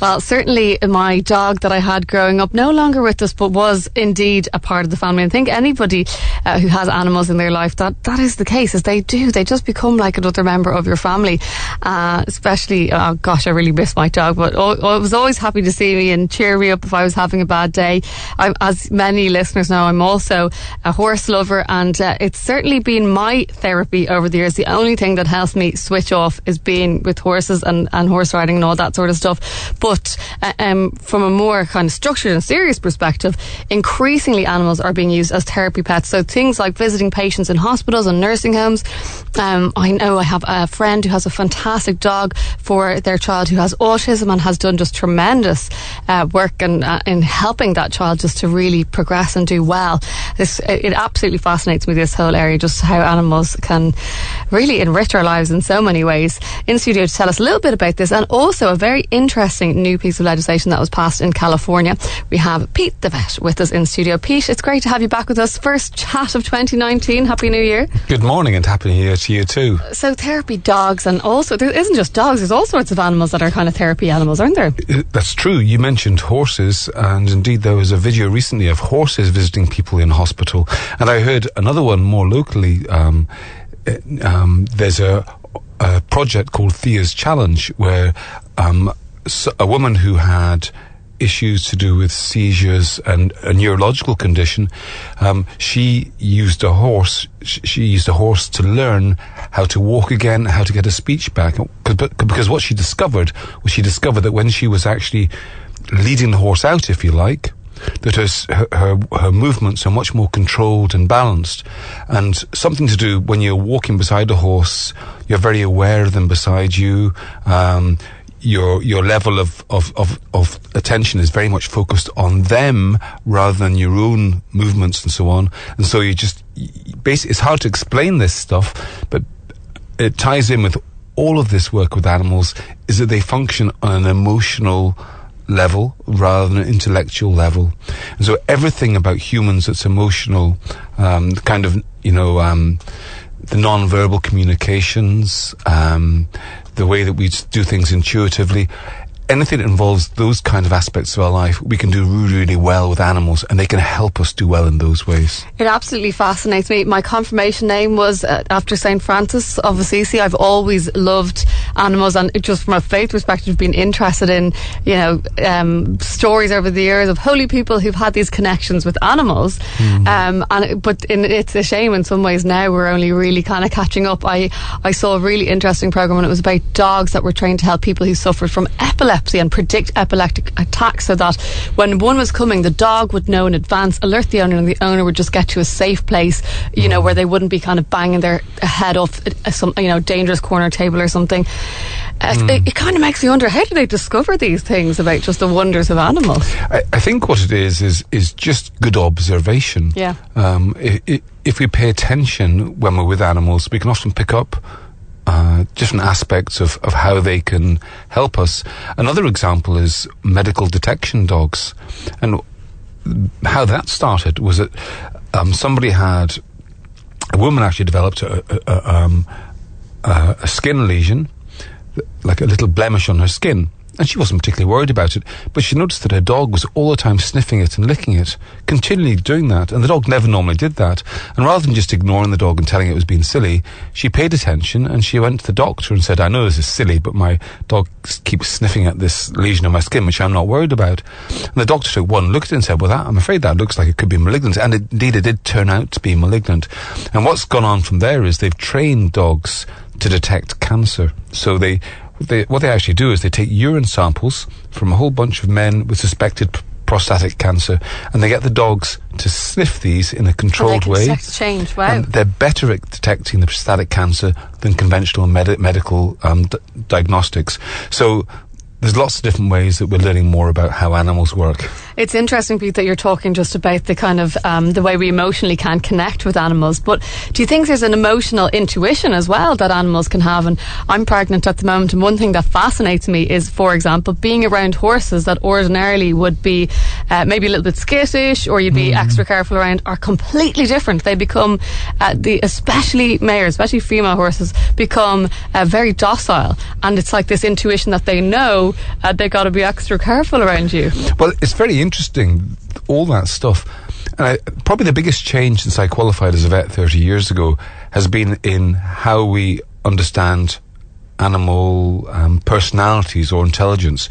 Well, certainly my dog that I had growing up, no longer with us, but was indeed a part of the family. I think anybody uh, who has animals in their life, that, that is the case, as they do. They just become like another member of your family. Uh, especially, oh gosh, I really miss my dog, but oh, I was always happy to see me and cheer me up if I was having a bad day. I, as many listeners know, I'm also a horse lover, and uh, it's certainly been my therapy over the years. The only thing that helps me switch off is being with horses and, and horse riding and all that sort of stuff. But uh, um, from a more kind of structured and serious perspective, increasingly animals are being used as therapy pets. So things like visiting patients in hospitals and nursing homes. Um, I know I have a friend who has a fantastic dog for their child who has autism and has done just tremendous uh, work in, uh, in helping that child just to really progress and do well. This it absolutely fascinates me this whole area, just how animals can really enrich our lives in so many ways. In studio to tell us a little bit about this and also a very interesting new piece of legislation that was passed in California. We have Pete the vet with us in studio. Pete, it's great to have you back with us. First chat of 2019. Happy New Year. Good morning and happy New Year to you too. So therapy dogs and also there isn't just dogs. There's all sorts of animals that are kind of therapy animals, aren't there? Uh, That's true. You mentioned horses, and indeed there was a video recently of horses visiting people in hospital, and I heard another one more locally. Um, uh, um, there's a, a project called Thea's Challenge where um, a woman who had issues to do with seizures and a neurological condition, um, she used a horse. She used a horse to learn how to walk again, how to get her speech back. Because what she discovered was she discovered that when she was actually leading the horse out, if you like, that her, her, her, her movements are much more controlled and balanced. And something to do when you're walking beside a horse, you're very aware of them beside you. Um, your your level of, of, of, of attention is very much focused on them rather than your own movements and so on. And so you just basically it's hard to explain this stuff, but it ties in with all of this work with animals is that they function on an emotional level rather than an intellectual level. And so everything about humans that's emotional, um, kind of, you know, um, the non-verbal communications, um, the way that we do things intuitively, anything that involves those kind of aspects of our life, we can do really, really well with animals, and they can help us do well in those ways. It absolutely fascinates me. My confirmation name was uh, after St. Francis of Assisi. I've always loved animals and just from a faith perspective been interested in, you know, um, stories over the years of holy people who've had these connections with animals. Um, and it- but in, it's a shame in some ways now we're only really kind of catching up. I, I saw a really interesting program and it was about dogs that were trained to help people who suffered from epilepsy and predict epileptic attacks so that when one was coming, the dog would know in advance, alert the owner, and the owner would just get to a safe place, you know, where they wouldn't be kind of banging their head off a, some, you know, dangerous corner table or something. Uh, It, it kind of makes you wonder how do they discover these things about just the wonders of animals? I, I think what it is is is just good observation. Yeah. Um, i i if we pay attention when we're with animals, we can often pick up uh, different aspects of, of how they can help us. Another example is medical detection dogs, and how that started was that um, somebody had a woman actually developed a, a, a, um, a skin lesion, like a little blemish on her skin. And she wasn't particularly worried about it, but she noticed that her dog was all the time sniffing it and licking it, continually doing that. And the dog never normally did that. And rather than just ignoring the dog and telling it was being silly, she paid attention and she went to the doctor and said, I know this is silly, but my dog keeps sniffing at this lesion on my skin, which I'm not worried about. And the doctor took one look at it and said, Well, that, I'm afraid that looks like it could be malignant. And indeed, it did turn out to be malignant. And what's gone on from there is they've trained dogs to detect cancer. So they, they, what they actually do is they take urine samples from a whole bunch of men with suspected p- prostatic cancer, and they get the dogs to sniff these in a controlled way. change. Wow. And they're better at detecting the prostatic cancer than conventional medi- medical um, d- diagnostics. So there's lots of different ways that we're learning more about how animals work. It's interesting, Pete, that you're talking just about the kind of um, the way we emotionally can connect with animals. But do you think there's an emotional intuition as well that animals can have? And I'm pregnant at the moment, and one thing that fascinates me is, for example, being around horses that ordinarily would be uh, maybe a little bit skittish or you'd be mm. extra careful around are completely different. They become uh, the especially mares, especially female horses, become uh, very docile, and it's like this intuition that they know uh, they got to be extra careful around you. Well, it's very interesting, all that stuff. And I, probably the biggest change since I qualified as a vet 30 years ago has been in how we understand animal um, personalities or intelligence.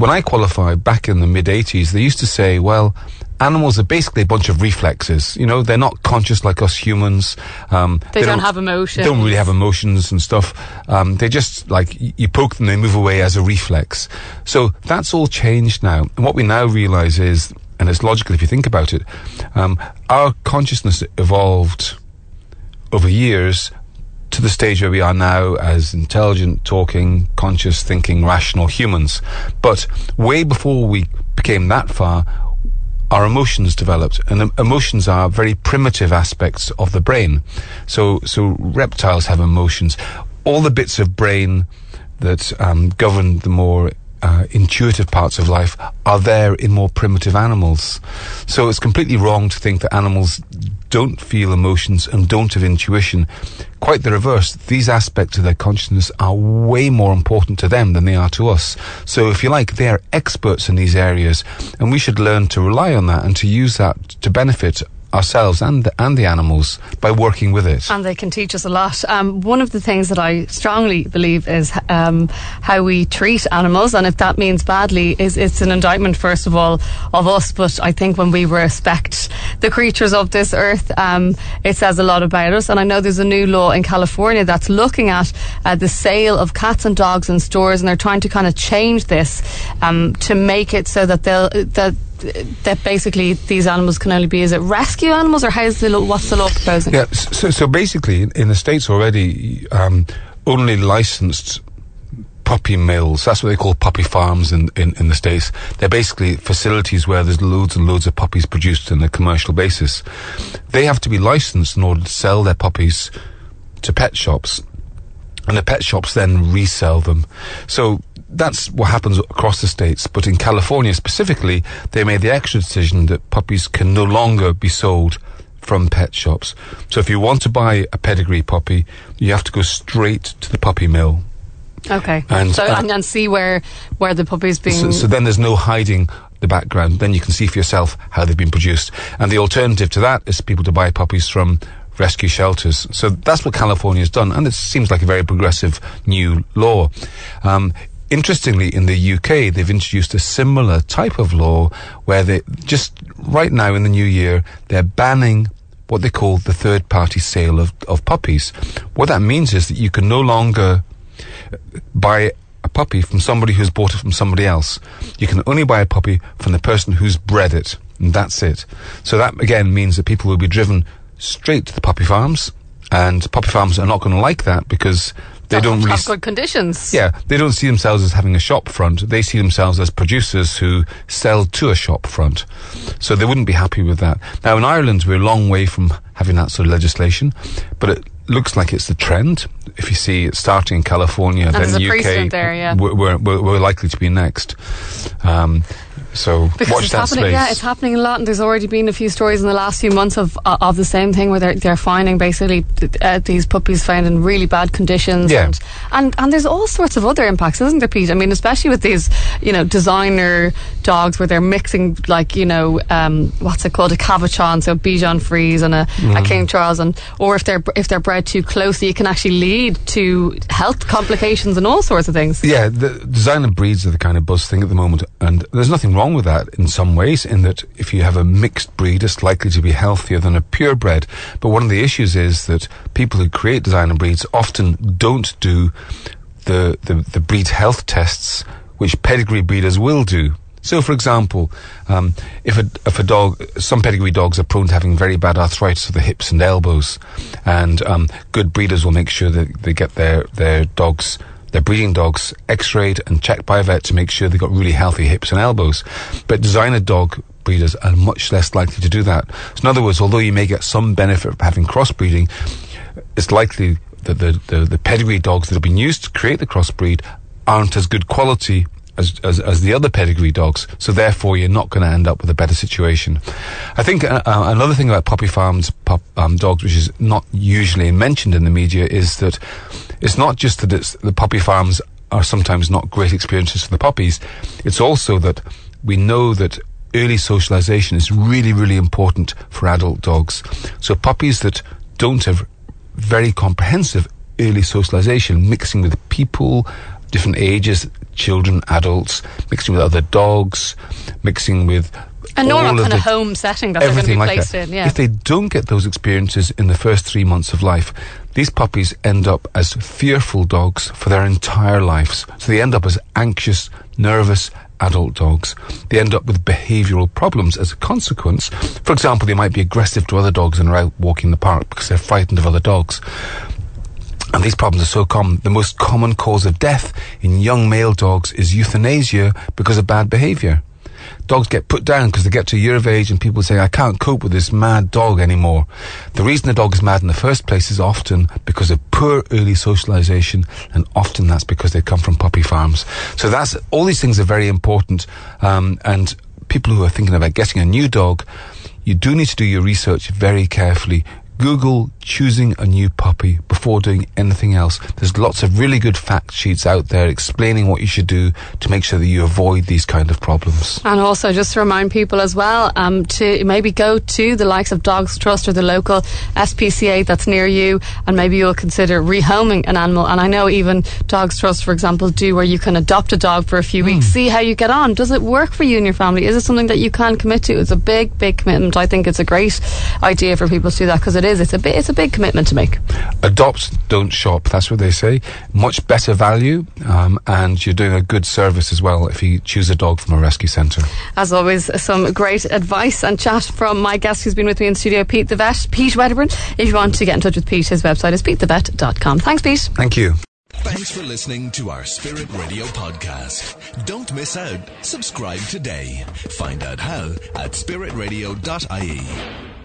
When I qualified back in the mid 80s, they used to say, well, animals are basically a bunch of reflexes. You know, they're not conscious like us humans. Um, they, they don't, don't, have emotions. They Don't really have emotions and stuff. Um, they just like you poke them, they move away as a reflex. So that's all changed now. And what we now realize is, and it's logical if you think about it, um, our consciousness evolved over years to the stage where we are now as intelligent, talking, conscious, thinking, rational humans. But way before we became that far, our emotions developed, and emotions are very primitive aspects of the brain. So, so reptiles have emotions. All the bits of brain that um, govern the more uh, intuitive parts of life are there in more primitive animals. So it's completely wrong to think that animals don't feel emotions and don't have intuition. Quite the reverse. These aspects of their consciousness are way more important to them than they are to us. So if you like, they are experts in these areas and we should learn to rely on that and to use that to benefit ourselves and the, and the animals by working with it. And they can teach us a lot. Um, one of the things that I strongly believe is um, how we treat animals, and if that means badly, is it's an indictment first of all of us. But I think when we respect the creatures of this earth, um, it says a lot about us. And I know there's a new law in California that's looking at uh, the sale of cats and dogs in stores, and they're trying to kind of change this um, to make it so that they'll that that basically these animals can only be is it rescue animals or how's the what's the law proposing? Yeah, so, so basically in, in the states already, um, only licensed puppy mills. That's what they call puppy farms in, in, in, the States. They're basically facilities where there's loads and loads of puppies produced on a commercial basis. They have to be licensed in order to sell their puppies to pet shops. And the pet shops then resell them. So that's what happens across the states. But in California specifically, they made the extra decision that puppies can no longer be sold from pet shops. So if you want to buy a pedigree puppy, you have to go straight to the puppy mill. Okay. And, so, uh, and, and see where where the puppy's being. So, so then there's no hiding the background. Then you can see for yourself how they've been produced. And the alternative to that is people to buy puppies from rescue shelters. So that's what California has done, and it seems like a very progressive new law. Um, Interestingly, in the UK, they've introduced a similar type of law where they just right now in the new year, they're banning what they call the third party sale of, of puppies. What that means is that you can no longer buy a puppy from somebody who's bought it from somebody else. You can only buy a puppy from the person who's bred it, and that's it. So that again means that people will be driven straight to the puppy farms, and puppy farms are not going to like that because they don't really have good conditions. Yeah, they don't see themselves as having a shop front. They see themselves as producers who sell to a shop front. So they wouldn't be happy with that. Now in Ireland, we're a long way from having that sort of legislation, but it looks like it's the trend. If you see it starting in California, and then the UK, there, yeah. we're, we're, we're, likely to be next. Um, so because watch it's that happening, space. Yeah, it's happening a lot, and there's already been a few stories in the last few months of uh, of the same thing where they're they're finding basically uh, these puppies found in really bad conditions. Yeah. And, and and there's all sorts of other impacts, isn't there, Pete? I mean, especially with these you know designer dogs where they're mixing like you know um, what's it called a Cavachon, so a Bichon Frise and a, mm. a King Charles, and or if they're if they're bred too closely, it can actually lead to health complications and all sorts of things. Yeah, the designer breeds are the kind of buzz thing at the moment, and there's nothing wrong with that in some ways, in that if you have a mixed breed, it's likely to be healthier than a purebred. But one of the issues is that people who create designer breeds often don't do the, the, the breed health tests which pedigree breeders will do. So, for example, um, if a if a dog, some pedigree dogs are prone to having very bad arthritis of the hips and elbows, and um, good breeders will make sure that they get their their dogs their breeding dogs x-rayed and checked by a vet to make sure they've got really healthy hips and elbows. But designer dog breeders are much less likely to do that. So in other words, although you may get some benefit from having crossbreeding, it's likely that the, the, the pedigree dogs that have been used to create the crossbreed aren't as good quality as, as, as, the other pedigree dogs. So therefore, you're not going to end up with a better situation. I think uh, uh, another thing about puppy farms pup, um, dogs, which is not usually mentioned in the media, is that it's not just that it's, the puppy farms are sometimes not great experiences for the puppies. It's also that we know that early socialization is really, really important for adult dogs. So puppies that don't have very comprehensive early socialization, mixing with people, different ages, children, adults, mixing with other dogs, mixing with a normal kind of, of home setting that everything they're going to be placed like in. Yeah. If they don't get those experiences in the first three months of life, these puppies end up as fearful dogs for their entire lives. So they end up as anxious, nervous, adult dogs. They end up with behavioural problems as a consequence. For example, they might be aggressive to other dogs and are out walking the park because they're frightened of other dogs. And these problems are so common. The most common cause of death in young male dogs is euthanasia because of bad behaviour. Dogs get put down because they get to a year of age and people say, I can't cope with this mad dog anymore. The reason the dog is mad in the first place is often because of poor early socialization and often that's because they come from puppy farms. So that's, all these things are very important. Um, and people who are thinking about getting a new dog, you do need to do your research very carefully. Google choosing a new puppy before doing anything else. There's lots of really good fact sheets out there explaining what you should do to make sure that you avoid these kind of problems. And also, just to remind people as well, um, to maybe go to the likes of Dogs Trust or the local SPCA that's near you, and maybe you'll consider rehoming an animal. And I know even Dogs Trust, for example, do where you can adopt a dog for a few weeks, mm. see how you get on. Does it work for you and your family? Is it something that you can commit to? It's a big, big commitment. I think it's a great idea for people to do that because it is. It's a bit. It's a big commitment to make. Adopt, don't shop. That's what they say. Much better value, um, and you're doing a good service as well if you choose a dog from a rescue centre. As always, some great advice and chat from my guest who's been with me in studio, Pete the Vet, Pete Wedderburn. If you want to get in touch with Pete, his website is petethevet.com. Thanks, Pete. Thank you. Thanks for listening to our Spirit Radio podcast. Don't miss out. Subscribe today. Find out how at spiritradio.ie.